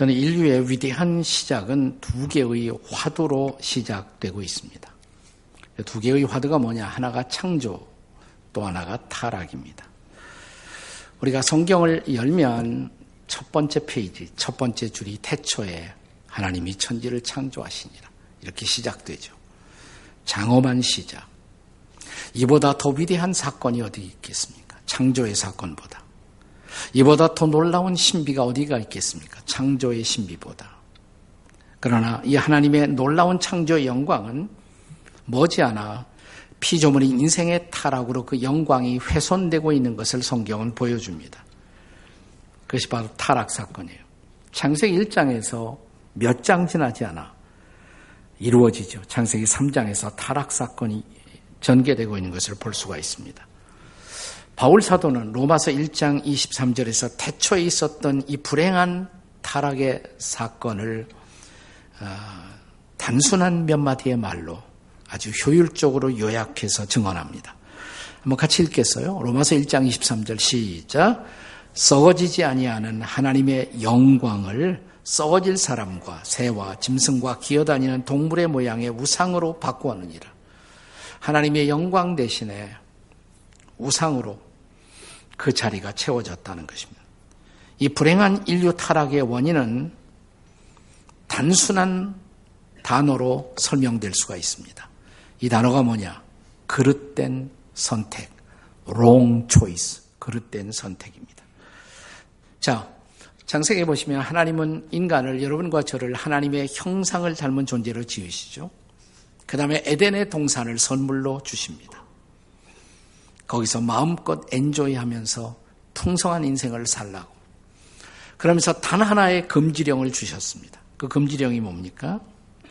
저는 인류의 위대한 시작은 두 개의 화두로 시작되고 있습니다. 두 개의 화두가 뭐냐? 하나가 창조, 또 하나가 타락입니다. 우리가 성경을 열면 첫 번째 페이지, 첫 번째 줄이 태초에 하나님이 천지를 창조하시니라. 이렇게 시작되죠. 장엄한 시작. 이보다 더 위대한 사건이 어디 있겠습니까? 창조의 사건보다. 이보다 더 놀라운 신비가 어디가 있겠습니까? 창조의 신비보다. 그러나 이 하나님의 놀라운 창조의 영광은 머지않아 피조물인 인생의 타락으로 그 영광이 훼손되고 있는 것을 성경은 보여줍니다. 그것이 바로 타락 사건이에요. 창세기 1장에서 몇 장 지나지 않아 이루어지죠. 창세기 3장에서 타락 사건이 전개되고 있는 것을 볼 수가 있습니다. 바울 사도는 로마서 1장 23절에서 태초에 있었던 이 불행한 타락의 사건을 어, 단순한 몇 마디의 말로 아주 효율적으로 요약해서 증언합니다. 한번 같이 읽겠어요. 로마서 1장 23절 시작. 썩어지지 아니하는 하나님의 영광을 썩어질 사람과 새와 짐승과 기어다니는 동물의 모양의 우상으로 바꾸었느니라. 하나님의 영광 대신에 우상으로 그 자리가 채워졌다는 것입니다. 이 불행한 인류 타락의 원인은 단순한 단어로 설명될 수가 있습니다. 이 단어가 뭐냐? 그릇된 선택, wrong choice, 그릇된 선택입니다. 자, 창세기에 보시면 하나님은 인간을 여러분과 저를 하나님의 형상을 닮은 존재로 지으시죠. 그 다음에 에덴의 동산을 선물로 주십니다. 거기서 마음껏 엔조이 하면서 풍성한 인생을 살라고. 그러면서 단 하나의 금지령을 주셨습니다. 그 금지령이 뭡니까?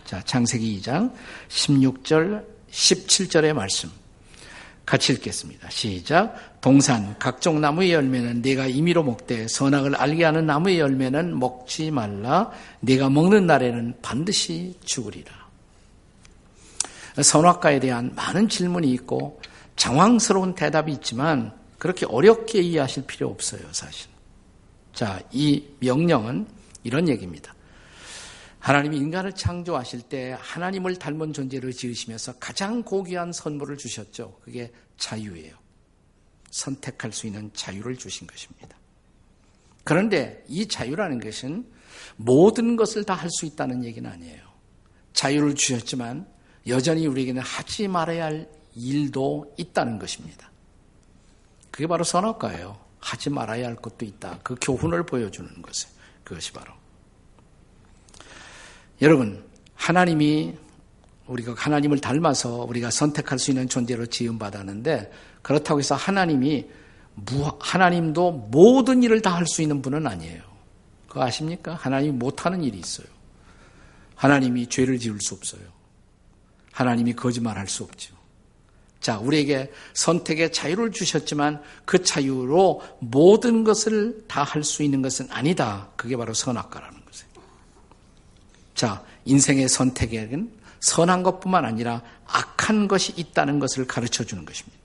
자, 창세기 2장 16절, 17절의 말씀. 같이 읽겠습니다. 시작. 동산 각종 나무의 열매는 네가 임의로 먹되 선악을 알게 하는 나무의 열매는 먹지 말라. 네가 먹는 날에는 반드시 죽으리라. 선악과에 대한 많은 질문이 있고 장황스러운 대답이 있지만 그렇게 어렵게 이해하실 필요 없어요, 사실. 자, 이 명령은 이런 얘기입니다. 하나님이 인간을 창조하실 때 하나님을 닮은 존재를 지으시면서 가장 고귀한 선물을 주셨죠. 그게 자유예요. 선택할 수 있는 자유를 주신 것입니다. 그런데 이 자유라는 것은 모든 것을 다 할 수 있다는 얘기는 아니에요. 자유를 주셨지만 여전히 우리에게는 하지 말아야 할 일도 있다는 것입니다. 그게 바로 선악과예요. 하지 말아야 할 것도 있다. 그 교훈을 보여주는 것이 그것이 바로 여러분, 하나님이 우리가 하나님을 닮아서 우리가 선택할 수 있는 존재로 지음 받았는데 그렇다고 해서 하나님이 하나님도 모든 일을 다 할 수 있는 분은 아니에요. 그거 아십니까? 하나님이 못하는 일이 있어요. 하나님이 죄를 지을 수 없어요. 하나님이 거짓말할 수 없죠. 자, 우리에게 선택의 자유를 주셨지만 그 자유로 모든 것을 다 할 수 있는 것은 아니다. 그게 바로 선악과라는 자, 인생의 선택에는 선한 것뿐만 아니라 악한 것이 있다는 것을 가르쳐 주는 것입니다.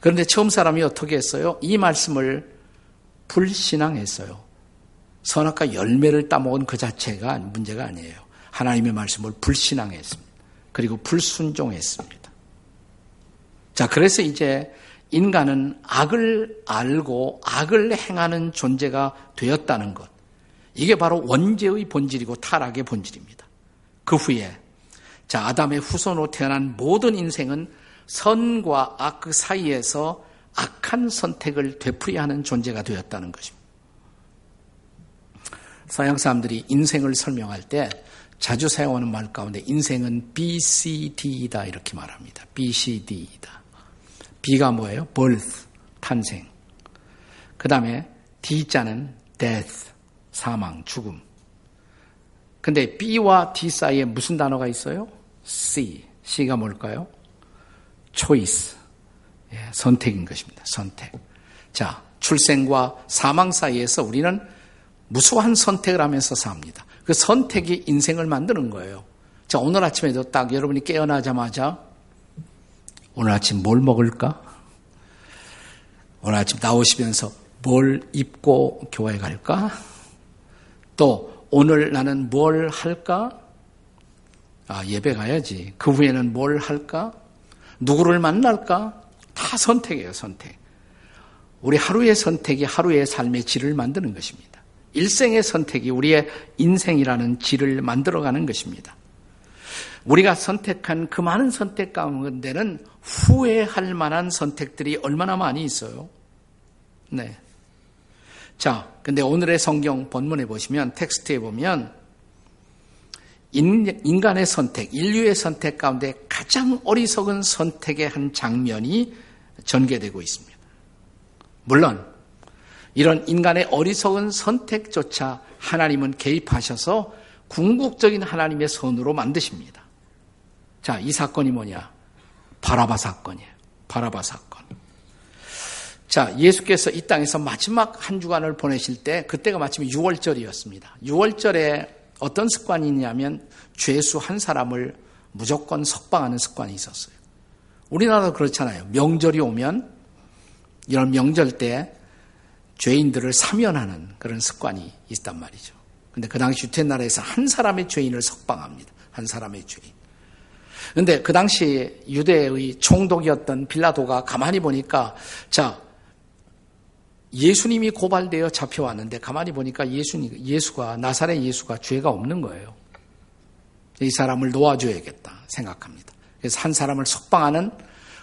그런데 처음 사람이 어떻게 했어요? 이 말씀을 불신앙했어요. 선악과 열매를 따먹은 그 자체가 문제가 아니에요. 하나님의 말씀을 불신앙했습니다. 그리고 불순종했습니다. 자, 그래서 이제 인간은 악을 알고 악을 행하는 존재가 되었다는 것. 이게 바로 원죄의 본질이고 타락의 본질입니다. 그 후에 자 아담의 후손으로 태어난 모든 인생은 선과 악 그 사이에서 악한 선택을 되풀이하는 존재가 되었다는 것입니다. 서양 사람들이 인생을 설명할 때 자주 사용하는 말 가운데 인생은 BCD이다 이렇게 말합니다. BCD이다. B가 뭐예요? birth, 탄생. 그 다음에 D자는 death, 사망, 죽음. 근데 B와 D 사이에 무슨 단어가 있어요? C. C가 뭘까요? choice. 예, 선택인 것입니다. 선택. 자, 출생과 사망 사이에서 우리는 무수한 선택을 하면서 삽니다. 그 선택이 인생을 만드는 거예요. 자, 오늘 아침에도 딱 여러분이 깨어나자마자 오늘 아침 뭘 먹을까? 오늘 아침 나오시면서 뭘 입고 교회에 갈까? 또 오늘 나는 뭘 할까? 아, 예배 가야지. 그 후에는 뭘 할까? 누구를 만날까? 다 선택이에요, 선택. 우리 하루의 선택이 하루의 삶의 질을 만드는 것입니다. 일생의 선택이 우리의 인생이라는 질을 만들어가는 것입니다. 우리가 선택한 그 많은 선택 가운데는 후회할 만한 선택들이 얼마나 많이 있어요. 네. 자, 근데 오늘의 성경 본문에 보시면, 텍스트에 보면, 인간의 선택, 인류의 선택 가운데 가장 어리석은 선택의 한 장면이 전개되고 있습니다. 물론, 이런 인간의 어리석은 선택조차 하나님은 개입하셔서 궁극적인 하나님의 선으로 만드십니다. 자, 이 사건이 뭐냐? 바라바 사건이에요. 바라바 사건. 자, 예수께서 이 땅에서 마지막 한 주간을 보내실 때 그때가 마침 6월절이었습니다. 6월절에 어떤 습관이 있냐면 죄수 한 사람을 무조건 석방하는 습관이 있었어요. 우리나라도 그렇잖아요. 명절이 오면 이런 명절 때 죄인들을 사면하는 그런 습관이 있단 말이죠. 근데 그 당시 유태 나라에서 한 사람의 죄인을 석방합니다. 한 사람의 죄인. 근데 그 당시 유대의 총독이었던 빌라도가 가만히 보니까 자 예수님이 고발되어 잡혀왔는데 가만히 보니까 예수님 예수가 나사렛 예수가 죄가 없는 거예요. 이 사람을 놓아줘야겠다 생각합니다. 그래서 한 사람을 석방하는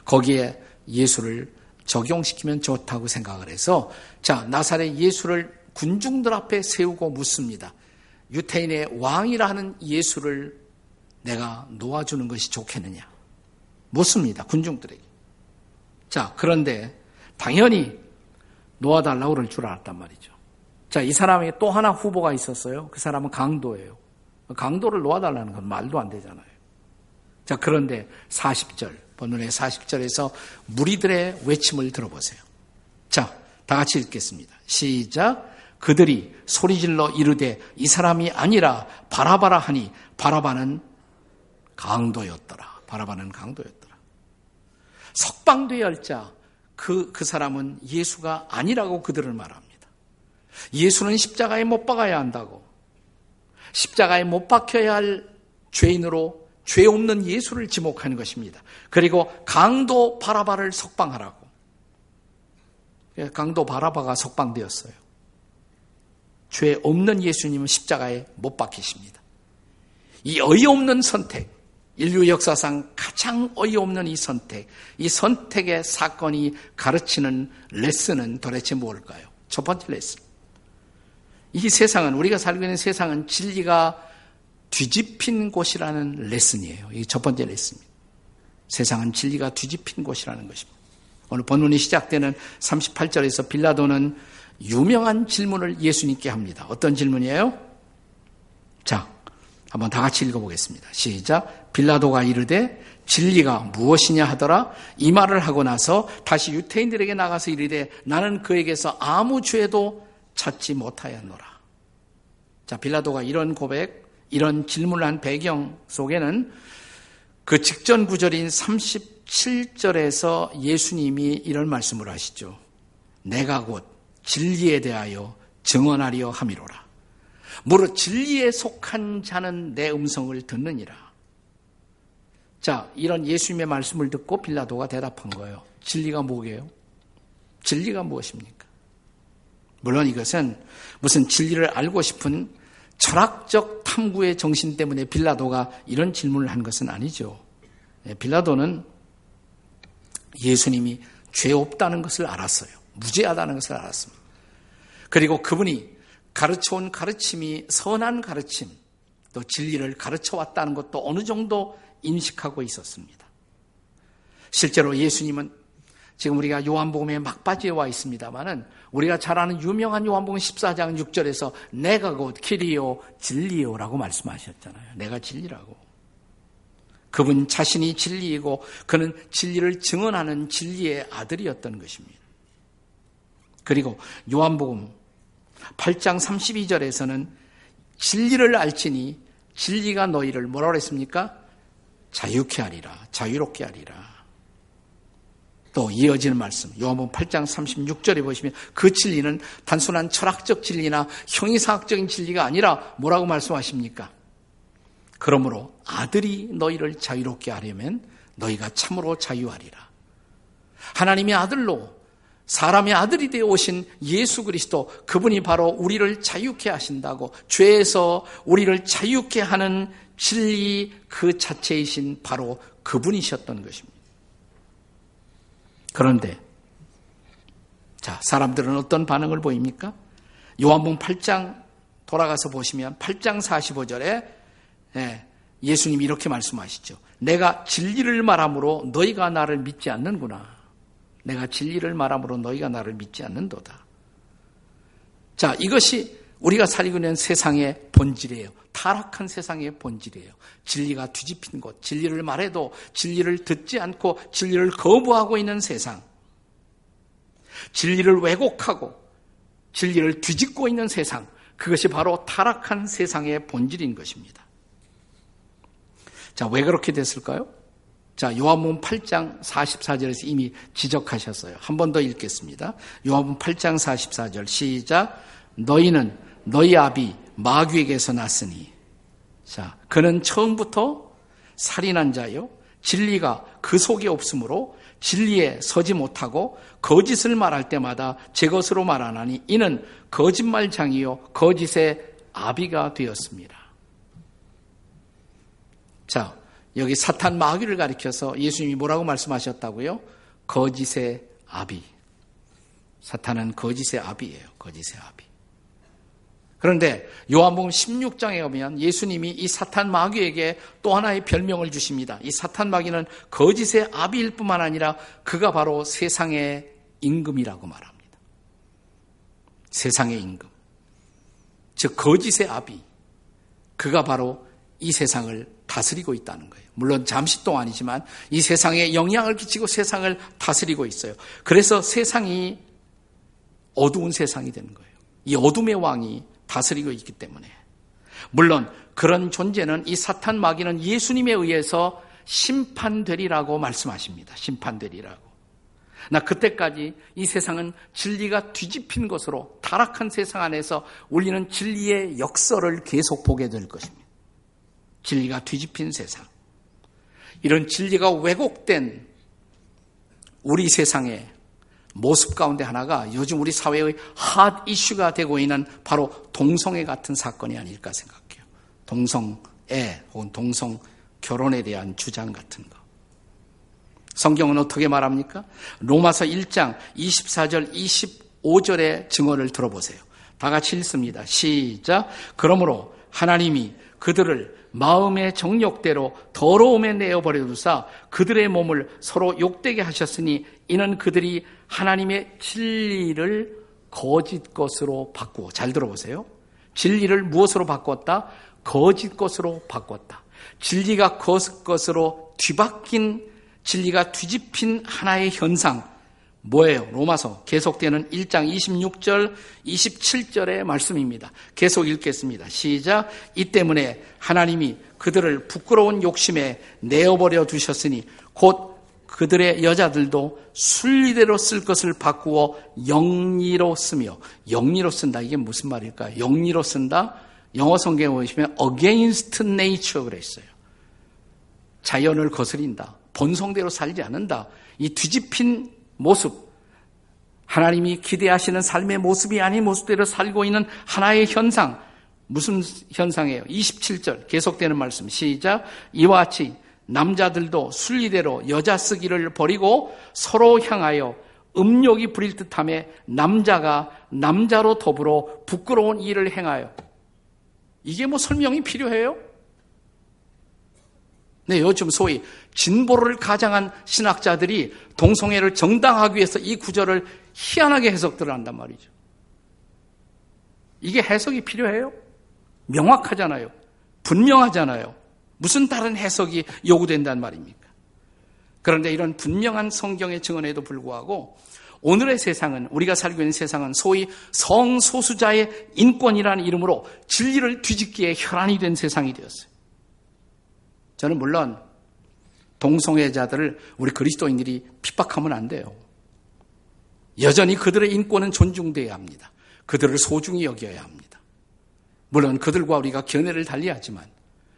거기에 예수를 적용시키면 좋다고 생각을 해서 자 나사렛 예수를 군중들 앞에 세우고 묻습니다. 유태인의 왕이라 하는 예수를 내가 놓아주는 것이 좋겠느냐? 묻습니다. 군중들에게. 자, 그런데 당연히 놓아달라고 그럴 줄 알았단 말이죠. 자, 이 사람에게 또 하나 후보가 있었어요. 그 사람은 강도예요. 강도를 놓아달라는 건 말도 안 되잖아요. 자, 그런데 40절, 본문의 40절에서 무리들의 외침을 들어보세요. 자, 다 같이 읽겠습니다. 시작. 그들이 소리질러 이르되 이 사람이 아니라 바라바라 하니 바라바는 강도였더라. 바라바는 강도였더라. 석방되어야 자, 그, 그 사람은 예수가 아니라고 그들을 말합니다. 예수는 십자가에 못 박아야 한다고. 십자가에 못 박혀야 할 죄인으로 죄 없는 예수를 지목하는 것입니다. 그리고 강도 바라바를 석방하라고. 예, 강도 바라바가 석방되었어요. 죄 없는 예수님은 십자가에 못 박히십니다. 이 어이없는 선택, 인류 역사상 가장 어이없는 이 선택, 이 선택의 사건이 가르치는 레슨은 도대체 무엇일까요? 첫 번째 레슨. 이 세상은, 우리가 살고 있는 세상은 진리가 뒤집힌 곳이라는 레슨이에요. 이 첫 번째 레슨입니다. 세상은 진리가 뒤집힌 곳이라는 것입니다. 오늘 본문이 시작되는 38절에서 빌라도는 유명한 질문을 예수님께 합니다. 어떤 질문이에요? 자, 한번 다 같이 읽어보겠습니다. 시작. 빌라도가 이르되 진리가 무엇이냐 하더라. 이 말을 하고 나서 다시 유태인들에게 나가서 이르되 나는 그에게서 아무 죄도 찾지 못하였노라. 자, 빌라도가 이런 고백, 이런 질문을 한 배경 속에는 그 직전 구절인 37절에서 예수님이 이런 말씀을 하시죠. 내가 곧 진리에 대하여 증언하려 함이로라. 무릇 진리에 속한 자는 내 음성을 듣느니라. 자, 이런 예수님의 말씀을 듣고 빌라도가 대답한 거예요. 진리가 뭐게요? 진리가 무엇입니까? 물론 이것은 무슨 진리를 알고 싶은 철학적 탐구의 정신 때문에 빌라도가 이런 질문을 한 것은 아니죠. 네, 빌라도는 예수님이 죄 없다는 것을 알았어요. 무죄하다는 것을 알았습니다. 그리고 그분이 가르쳐온 가르침이 선한 가르침, 또 진리를 가르쳐 왔다는 것도 어느 정도 인식하고 있었습니다. 실제로 예수님은 지금 우리가 요한복음의 막바지에 와 있습니다만은 우리가 잘 아는 유명한 요한복음 14장 6절에서 내가 곧 길이요 진리요라고 말씀하셨잖아요. 내가 진리라고. 그분 자신이 진리이고 그는 진리를 증언하는 진리의 아들이었던 것입니다. 그리고 요한복음 8장 32절에서는 진리를 알지니 진리가 너희를 뭐라 그랬습니까? 자유케 하리라. 자유롭게 하리라. 또 이어지는 말씀 요한복음 8장 36절에 보시면 그 진리는 단순한 철학적 진리나 형이사학적인 진리가 아니라 뭐라고 말씀하십니까? 그러므로 아들이 너희를 자유롭게 하려면 너희가 참으로 자유하리라. 하나님의 아들로 사람의 아들이 되어 오신 예수 그리스도 그분이 바로 우리를 자유케 하신다고 죄에서 우리를 자유케 하는 진리 그 자체이신 바로 그분이셨던 것입니다. 그런데 자, 사람들은 어떤 반응을 보입니까? 요한복음 8장 돌아가서 보시면 8장 45절에 예, 예수님이 이렇게 말씀하시죠. 내가 진리를 말함으로 너희가 나를 믿지 않는구나. 내가 진리를 말함으로 너희가 나를 믿지 않는도다. 자, 이것이 우리가 살고 있는 세상의 본질이에요. 타락한 세상의 본질이에요. 진리가 뒤집힌 곳, 진리를 말해도 진리를 듣지 않고 진리를 거부하고 있는 세상. 진리를 왜곡하고 진리를 뒤집고 있는 세상. 그것이 바로 타락한 세상의 본질인 것입니다. 자, 왜 그렇게 됐을까요? 자, 요한복음 8장 44절에서 이미 지적하셨어요. 한 번 더 읽겠습니다. 요한복음 8장 44절 시작. 너희는 너희 아비 마귀에게서 났으니 자, 그는 처음부터 살인한 자요. 진리가 그 속에 없으므로 진리에 서지 못하고 거짓을 말할 때마다 제 것으로 말하나니 이는 거짓말장이요 거짓의 아비가 되었습니다. 자, 여기 사탄 마귀를 가리켜서 예수님이 뭐라고 말씀하셨다고요? 거짓의 아비. 사탄은 거짓의 아비예요. 거짓의 아비. 그런데 요한복음 16장에 오면 예수님이 이 사탄 마귀에게 또 하나의 별명을 주십니다. 이 사탄 마귀는 거짓의 아비일 뿐만 아니라 그가 바로 세상의 임금이라고 말합니다. 세상의 임금. 즉 거짓의 아비. 그가 바로 이 세상을 다스리고 있다는 거예요. 물론 잠시 동안이지만 이 세상에 영향을 끼치고 세상을 다스리고 있어요. 그래서 세상이 어두운 세상이 되는 거예요. 이 어둠의 왕이 다스리고 있기 때문에. 물론 그런 존재는 이 사탄 마귀는 예수님에 의해서 심판되리라고 말씀하십니다. 심판되리라고. 나 그때까지 이 세상은 진리가 뒤집힌 것으로 타락한 세상 안에서 우리는 진리의 역설을 계속 보게 될 것입니다. 진리가 뒤집힌 세상. 이런 진리가 왜곡된 우리 세상에 모습 가운데 하나가 요즘 우리 사회의 핫 이슈가 되고 있는 바로 동성애 같은 사건이 아닐까 생각해요. 동성애 혹은 동성 결혼에 대한 주장 같은 거. 성경은 어떻게 말합니까? 로마서 1장 24절 25절의 증언을 들어보세요. 다 같이 읽습니다. 시작. 그러므로 하나님이 그들을 마음의 정욕대로 더러움에 내어버려 두사 그들의 몸을 서로 욕되게 하셨으니 이는 그들이 하나님의 진리를 거짓 것으로 바꾸고 잘 들어보세요. 진리를 무엇으로 바꿨다? 거짓 것으로 바꿨다. 진리가 거짓 것으로 뒤바뀐 진리가 뒤집힌 하나의 현상 뭐예요? 로마서 계속되는 1장 26절, 27절의 말씀입니다. 계속 읽겠습니다. 시작. 이 때문에 하나님이 그들을 부끄러운 욕심에 내어버려 두셨으니 곧 그들의 여자들도 순리대로 쓸 것을 바꾸어 영리로 쓰며 영리로 쓴다. 이게 무슨 말일까요? 영리로 쓴다. 영어 성경에 보시면 against nature 그랬어요. 자연을 거스린다. 본성대로 살지 않는다. 이 뒤집힌 모습, 하나님이 기대하시는 삶의 모습이 아닌 모습대로 살고 있는 하나의 현상, 무슨 현상이에요? 27절 계속되는 말씀. 시작. 이와 같이 남자들도 순리대로 여자 쓰기를 버리고 서로 향하여 음욕이 부릴 듯함에 남자가 남자로 더불어 부끄러운 일을 행하여. 이게 뭐 설명이 필요해요? 네, 요즘 소위 진보를 가장한 신학자들이 동성애를 정당하기 위해서 이 구절을 희한하게 해석들을 한단 말이죠. 이게 해석이 필요해요? 명확하잖아요. 분명하잖아요. 무슨 다른 해석이 요구된단 말입니까? 그런데 이런 분명한 성경의 증언에도 불구하고 오늘의 세상은 우리가 살고 있는 세상은 소위 성소수자의 인권이라는 이름으로 진리를 뒤집기에 혈안이 된 세상이 되었어요. 저는 물론 동성애자들을 우리 그리스도인들이 핍박하면 안 돼요. 여전히 그들의 인권은 존중돼야 합니다. 그들을 소중히 여겨야 합니다. 물론 그들과 우리가 견해를 달리하지만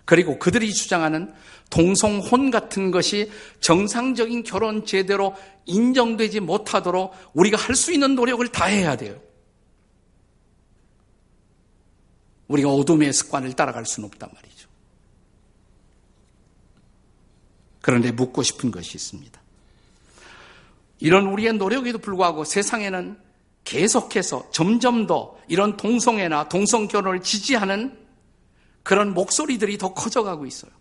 그리고 그들이 주장하는 동성혼 같은 것이 정상적인 결혼 제대로 인정되지 못하도록 우리가 할 수 있는 노력을 다 해야 돼요. 우리가 어둠의 습관을 따라갈 수는 없단 말이죠. 그런데 묻고 싶은 것이 있습니다. 이런 우리의 노력에도 불구하고 세상에는 계속해서 점점 더 이런 동성애나 동성결혼을 지지하는 그런 목소리들이 더 커져가고 있어요.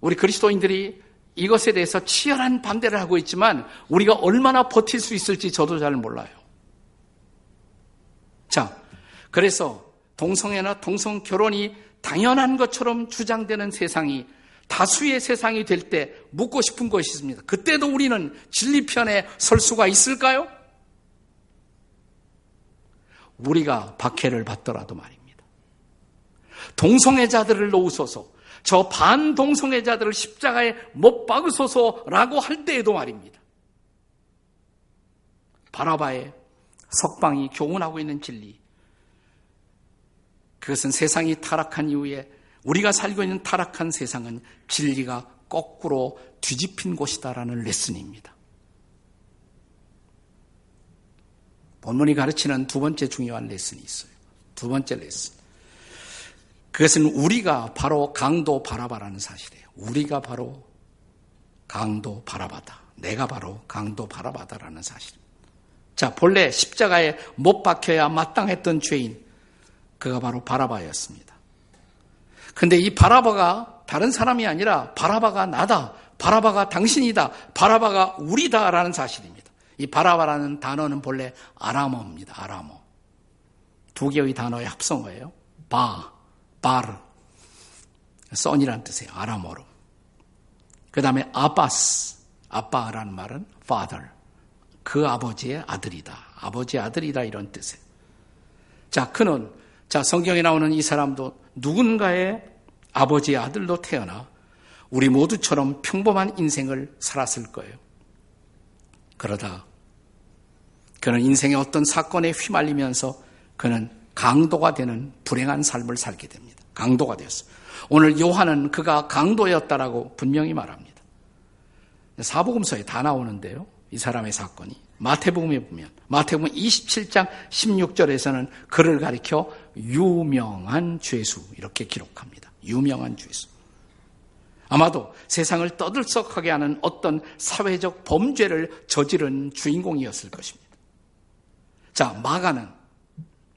우리 그리스도인들이 이것에 대해서 치열한 반대를 하고 있지만 우리가 얼마나 버틸 수 있을지 저도 잘 몰라요. 자, 그래서 동성애나 동성 결혼이 당연한 것처럼 주장되는 세상이 다수의 세상이 될 때 묻고 싶은 것이 있습니다. 그때도 우리는 진리편에 설 수가 있을까요? 우리가 박해를 받더라도 말입니다. 동성애자들을 놓으소서, 저 반동성애자들을 십자가에 못 박으소서라고 할 때에도 말입니다. 바라바의 석방이 교훈하고 있는 진리. 그것은 세상이 타락한 이후에 우리가 살고 있는 타락한 세상은 진리가 거꾸로 뒤집힌 곳이다라는 레슨입니다. 본문이 가르치는 두 번째 중요한 레슨이 있어요. 두 번째 레슨. 그것은 우리가 바로 강도 바라바라는 사실이에요. 우리가 바로 강도 바라바다. 내가 바로 강도 바라바다라는 사실. 자, 본래 십자가에 못 박혀야 마땅했던 죄인, 그가 바로 바라바였습니다. 근데 이 바라바가 다른 사람이 아니라 바라바가 나다. 바라바가 당신이다. 바라바가 우리다라는 사실입니다. 이 바라바라는 단어는 본래 아람어입니다. 아람어. 두 개의 단어의 합성어예요. 바, 바르. 써니란 뜻이에요. 아람어로. 그 다음에 아바스. 아빠라는 말은 father. 그 아버지의 아들이다. 아버지의 아들이다 이런 뜻이에요. 자, 그는 자, 성경에 나오는 이 사람도 누군가의 아버지의 아들로 태어나 우리 모두처럼 평범한 인생을 살았을 거예요. 그러다 그는 인생의 어떤 사건에 휘말리면서 그는 강도가 되는 불행한 삶을 살게 됩니다. 강도가 되었어요. 오늘 요한은 그가 강도였다라고 분명히 말합니다. 사복음서에 다 나오는데요. 이 사람의 사건이. 마태복음에 보면 마태복음 27장 16절에서는 그를 가리켜 유명한 죄수 이렇게 기록합니다. 유명한 죄수. 아마도 세상을 떠들썩하게 하는 어떤 사회적 범죄를 저지른 주인공이었을 것입니다. 자, 마가는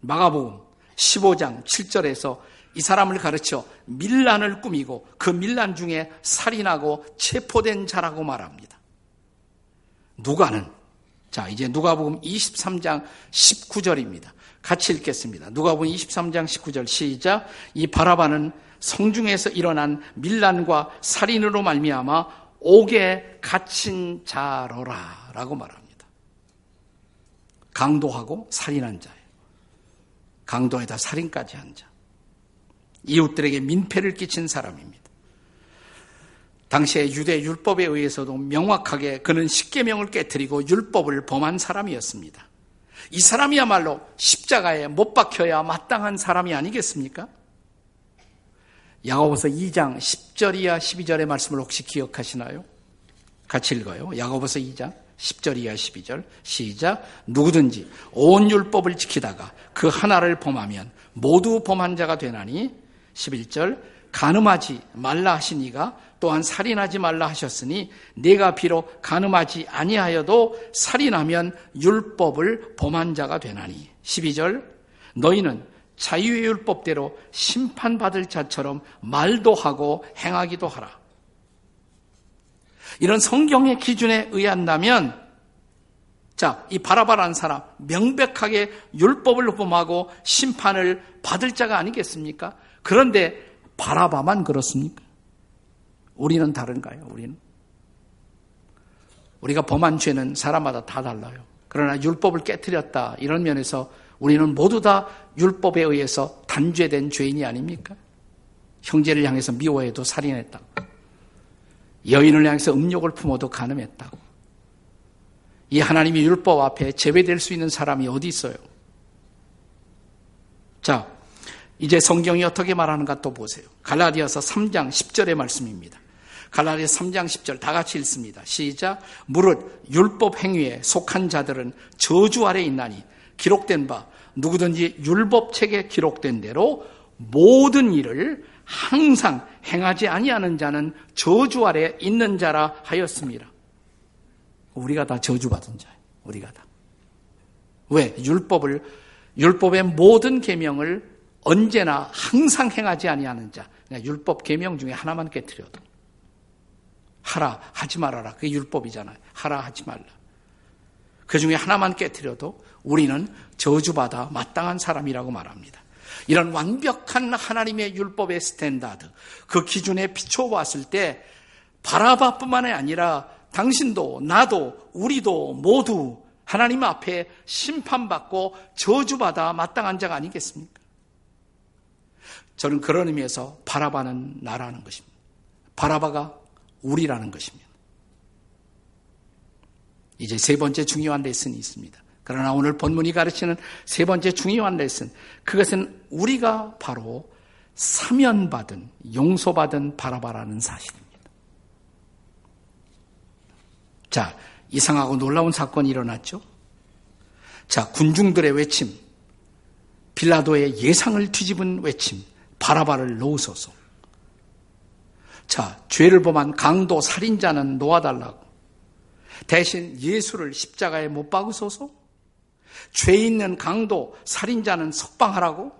마가복음 15장 7절에서 이 사람을 가르쳐 밀란을 꾸미고 그 밀란 중에 살인하고 체포된 자라고 말합니다. 누가는 자, 이제 누가복음 23장 19절입니다. 같이 읽겠습니다. 누가복음 23장 19절 시작. 이 바라바는 성중에서 일어난 밀란과 살인으로 말미암아 옥에 갇힌 자로라라고 말합니다. 강도하고 살인한 자예요. 강도에다 살인까지 한 자. 이웃들에게 민폐를 끼친 사람입니다. 당시에 유대 율법에 의해서도 명확하게 그는 십계명을 깨뜨리고 율법을 범한 사람이었습니다. 이 사람이야말로 십자가에 못 박혀야 마땅한 사람이 아니겠습니까? 야고보서 2장 10절이야 12절의 말씀을 혹시 기억하시나요? 같이 읽어요. 야고보서 2장 10절 이하 12절 시작 누구든지 온 율법을 지키다가 그 하나를 범하면 모두 범한 자가 되나니 11절 가늠하지 말라 하시니가 또한 살인하지 말라 하셨으니 내가 비록 가늠하지 아니하여도 살인하면 율법을 범한 자가 되나니 12절 너희는 자유의 율법대로 심판받을 자처럼 말도 하고 행하기도 하라. 이런 성경의 기준에 의한다면 자, 이 바라바라는 사람 명백하게 율법을 범하고 심판을 받을 자가 아니겠습니까? 그런데 바라바만 그렇습니까? 우리는 다른가요? 우리는? 우리가 범한 죄는 사람마다 다 달라요. 그러나 율법을 깨뜨렸다. 이런 면에서 우리는 모두 다 율법에 의해서 단죄된 죄인이 아닙니까? 형제를 향해서 미워해도 살인했다. 여인을 향해서 음욕을 품어도 가늠했다고. 이 하나님의 율법 앞에 제외될 수 있는 사람이 어디 있어요? 자, 이제 성경이 어떻게 말하는가 또 보세요. 갈라디아서 3장 10절의 말씀입니다. 갈라디아 3장 10절 다 같이 읽습니다. 시작. 무릇 율법 행위에 속한 자들은 저주 아래 있나니 기록된 바 누구든지 율법책에 기록된 대로 모든 일을 항상 행하지 아니하는 자는 저주 아래 있는 자라 하였습니다. 우리가 다 저주받은 자예요. 우리가 다. 왜? 율법을 율법의 모든 계명을 언제나 항상 행하지 아니하는 자. 그러니까 율법 계명 중에 하나만 깨뜨려도 하라 하지 말아라. 그게 율법이잖아요. 하라 하지 말라. 그 중에 하나만 깨뜨려도 우리는 저주받아 마땅한 사람이라고 말합니다. 이런 완벽한 하나님의 율법의 standard, 그 기준에 비춰봤을 때 바라바뿐만이 아니라 당신도 나도 우리도 모두 하나님 앞에 심판받고 저주받아 마땅한 자가 아니겠습니까? 저는 그런 의미에서 바라바는 나라는 것입니다. 바라바가 우리라는 것입니다. 이제 세 번째 중요한 레슨이 있습니다. 그러나 오늘 본문이 가르치는 세 번째 중요한 레슨, 그것은 우리가 바로 사면받은, 용서받은 바라바라는 사실입니다. 자, 이상하고 놀라운 사건이 일어났죠? 자, 군중들의 외침, 빌라도의 예상을 뒤집은 외침, 바라바를 놓으소서. 자, 죄를 범한 강도 살인자는 놓아달라고. 대신 예수를 십자가에 못 박으소서? 죄 있는 강도, 살인자는 석방하라고?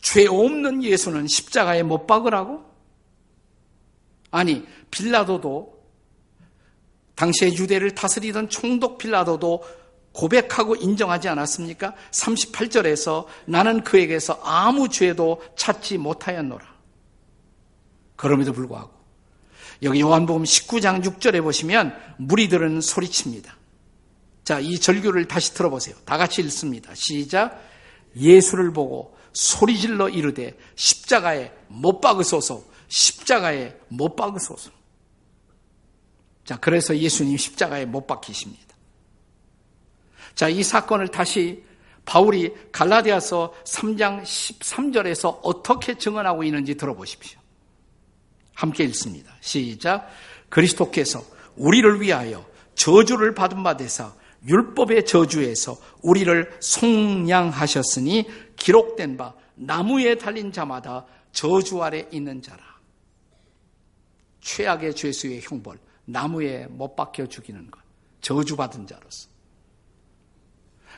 죄 없는 예수는 십자가에 못 박으라고? 아니, 빌라도도 당시에 유대를 다스리던 총독 빌라도도 고백하고 인정하지 않았습니까? 38절에서 나는 그에게서 아무 죄도 찾지 못하였노라. 그럼에도 불구하고 여기 요한복음 19장 6절에 보시면 무리들은 소리칩니다. 자, 이 절규를 다시 들어보세요. 다 같이 읽습니다. 시작. 예수를 보고 소리질러 이르되 십자가에 못 박으소서, 십자가에 못 박으소서. 자, 그래서 예수님 십자가에 못 박히십니다. 자, 이 사건을 다시 바울이 갈라디아서 3장 13절에서 어떻게 증언하고 있는지 들어보십시오. 함께 읽습니다. 시작. 그리스도께서 우리를 위하여 저주를 받은 바 되사 율법의 저주에서 우리를 속량하셨으니 기록된 바 나무에 달린 자마다 저주 아래 있는 자라. 최악의 죄수의 형벌, 나무에 못 박혀 죽이는 것. 저주받은 자로서.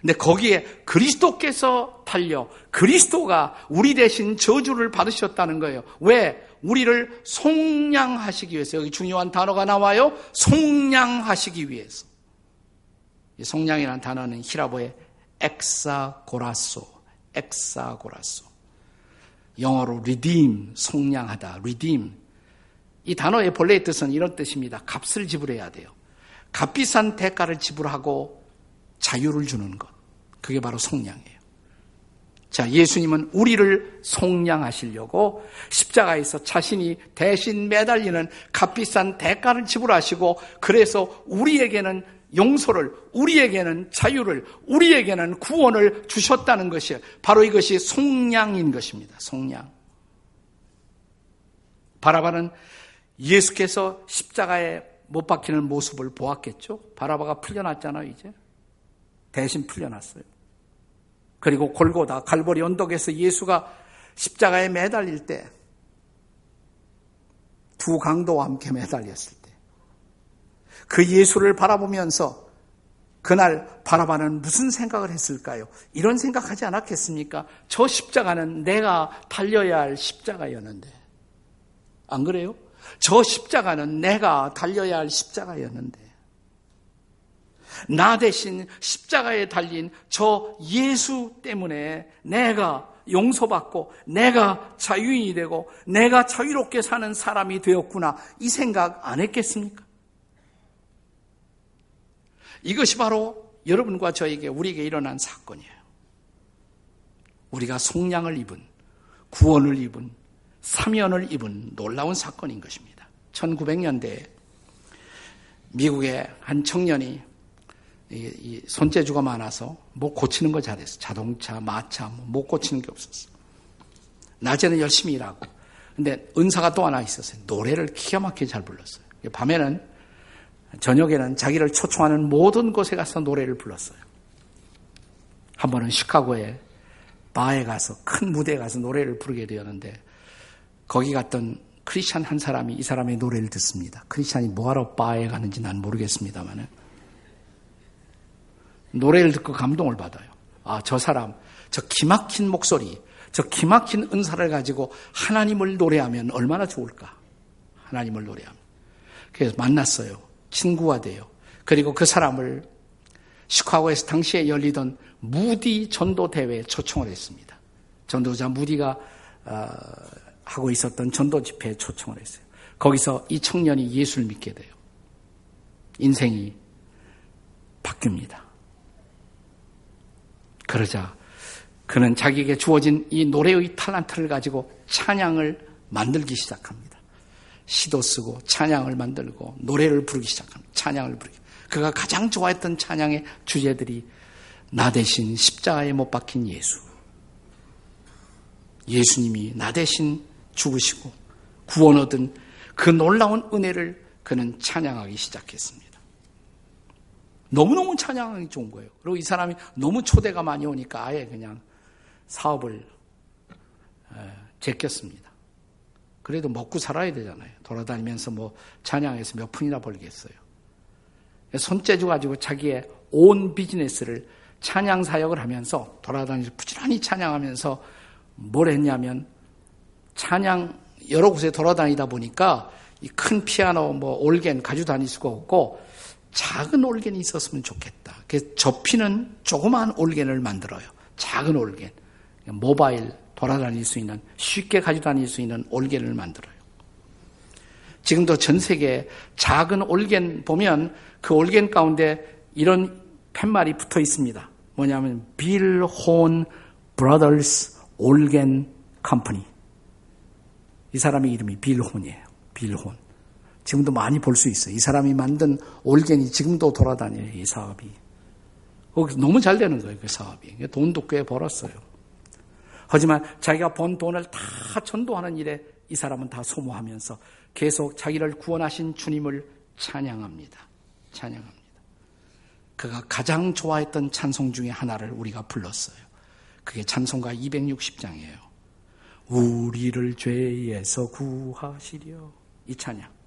근데 거기에 그리스도께서 달려 그리스도가 우리 대신 저주를 받으셨다는 거예요. 왜? 우리를 속량하시기 위해서. 여기 중요한 단어가 나와요. 속량하시기 위해서. 송량이라는 단어는 히라보의 엑사고라소, 엑사고라소. 영어로 redeem, 속량하다, redeem. 이 단어의 본래의 뜻은 이런 뜻입니다. 값을 지불해야 돼요. 값비싼 대가를 지불하고 자유를 주는 것. 그게 바로 속량이에요. 자, 예수님은 우리를 속량하시려고 십자가에서 자신이 대신 매달리는 값비싼 대가를 지불하시고 그래서 우리에게는 용서를, 우리에게는 자유를, 우리에게는 구원을 주셨다는 것이 바로 이것이 속량인 것입니다. 속량. 바라바는 예수께서 십자가에 못 박히는 모습을 보았겠죠? 바라바가 풀려났잖아요, 이제. 대신 풀려났어요. 그리고 골고다 갈보리 언덕에서 예수가 십자가에 매달릴 때 두 강도와 함께 매달렸을 그 예수를 바라보면서 그날 바라바는 무슨 생각을 했을까요? 이런 생각하지 않았겠습니까? 저 십자가는 내가 달려야 할 십자가였는데. 안 그래요? 저 십자가는 내가 달려야 할 십자가였는데. 나 대신 십자가에 달린 저 예수 때문에 내가 용서받고 내가 자유인이 되고 내가 자유롭게 사는 사람이 되었구나. 이 생각 안 했겠습니까? 이것이 바로 여러분과 저에게 우리에게 일어난 사건이에요. 우리가 속량을 입은 구원을 입은 사면을 입은 놀라운 사건인 것입니다. 1900년대에 미국의 한 청년이 이, 손재주가 많아서 뭐 고치는 거 잘했어. 자동차, 마차, 뭐못 고치는 게 없었어. 낮에는 열심히 일하고. 근데 은사가 또 하나 있었어요. 노래를 기가 막히게 잘 불렀어요. 밤에는, 저녁에는 자기를 초청하는 모든 곳에 가서 노래를 불렀어요. 한 번은 시카고에 바에 가서 큰 무대에 가서 노래를 부르게 되었는데 거기 갔던 크리스찬 한 사람이 이 사람의 노래를 듣습니다. 크리스찬이 뭐하러 바에 가는지 난 모르겠습니다만은 노래를 듣고 감동을 받아요. 아, 저 사람, 저 기막힌 목소리, 저 기막힌 은사를 가지고 하나님을 노래하면 얼마나 좋을까? 하나님을 노래하면. 그래서 만났어요. 친구가 돼요. 그리고 그 사람을 시카고에서 당시에 열리던 무디 전도 대회에 초청을 했습니다. 전도자 무디가 어, 하고 있었던 전도 집회에 초청을 했어요. 거기서 이 청년이 예수를 믿게 돼요. 인생이 바뀝니다. 그러자 그는 자기에게 주어진 이 노래의 탈란트를 가지고 찬양을 만들기 시작합니다. 시도 쓰고 찬양을 만들고 노래를 부르기 시작합니다. 찬양을 부르기. 그가 가장 좋아했던 찬양의 주제들이 나 대신 십자가에 못 박힌 예수. 예수님이 나 대신 죽으시고 구원 얻은 그 놀라운 은혜를 그는 찬양하기 시작했습니다. 너무너무 찬양하기 좋은 거예요. 그리고 이 사람이 너무 초대가 많이 오니까 아예 그냥 사업을 제꼈습니다. 그래도 먹고 살아야 되잖아요. 돌아다니면서 뭐 찬양해서 몇 푼이나 벌겠어요. 손재주 가지고 자기의 온 비즈니스를 찬양 사역을 하면서 돌아다니면서 부지런히 찬양하면서 뭘 했냐면 찬양 여러 곳에 돌아다니다 보니까 이 큰 피아노 뭐 올겐 가지고 다닐 수가 없고 작은 올겐이 있었으면 좋겠다. 그래서 접히는 조그마한 올겐을 만들어요. 작은 올겐. 모바일 돌아다닐 수 있는 쉽게 가지고 다닐 수 있는 올겐을 만들어요. 지금도 전 세계 작은 올겐 보면 그 올겐 가운데 이런 팻말이 붙어 있습니다. 뭐냐면 Bilhorn Brothers Organ Company. 이 사람의 이름이 빌혼이에요. 빌혼. 지금도 많이 볼 수 있어요. 이 사람이 만든 올겐이 지금도 돌아다녀요. 이 사업이. 너무 잘 되는 거예요. 그 사업이. 돈도 꽤 벌었어요. 하지만 자기가 번 돈을 다 전도하는 일에 이 사람은 다 소모하면서 계속 자기를 구원하신 주님을 찬양합니다. 찬양합니다. 그가 가장 좋아했던 찬송 중에 하나를 우리가 불렀어요. 그게 찬송가 260장이에요. 우리를 죄에서 구하시려. 이 찬양.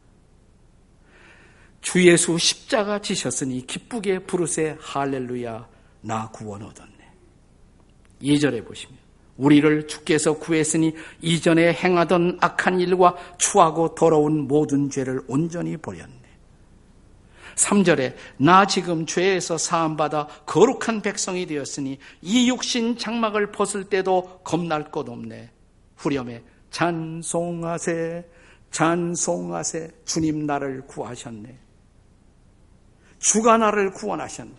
주 예수 십자가 지셨으니 기쁘게 부르세 할렐루야 나 구원 얻었네. 2절에 보시면 우리를 주께서 구했으니 이전에 행하던 악한 일과 추하고 더러운 모든 죄를 온전히 버렸네. 3절에 나 지금 죄에서 사함받아 거룩한 백성이 되었으니 이 육신 장막을 벗을 때도 겁날 것 없네. 후렴에 찬송하세 찬송하세 주님 나를 구하셨네. 주가 나를 구원하셨네.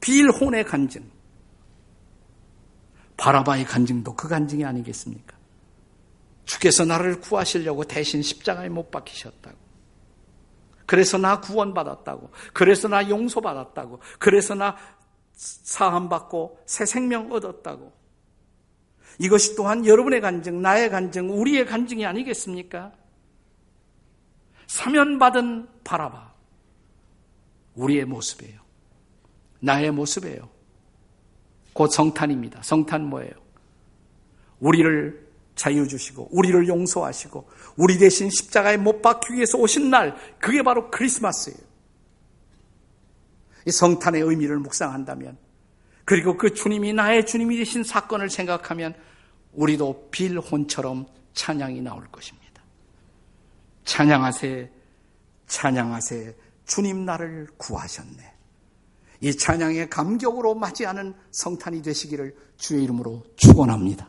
빌혼의 간증. 바라바의 간증도 그 간증이 아니겠습니까? 주께서 나를 구하시려고 대신 십자가에 못 박히셨다고. 그래서 나 구원받았다고. 그래서 나 용서받았다고. 그래서 나 사함받고 새 생명 얻었다고. 이것이 또한 여러분의 간증, 나의 간증, 우리의 간증이 아니겠습니까? 사면받은 바라바. 우리의 모습이에요. 나의 모습이에요. 곧 성탄입니다. 성탄 뭐예요? 우리를 자유 주시고 우리를 용서하시고 우리 대신 십자가에 못 박히기 위해서 오신 날 그게 바로 크리스마스예요. 이 성탄의 의미를 묵상한다면 그리고 그 주님이 나의 주님이 되신 사건을 생각하면 우리도 빌혼처럼 찬양이 나올 것입니다. 찬양하세 찬양하세 주님 나를 구하셨네. 이 찬양의 감격으로 맞이하는 성탄이 되시기를 주의 이름으로 축원합니다.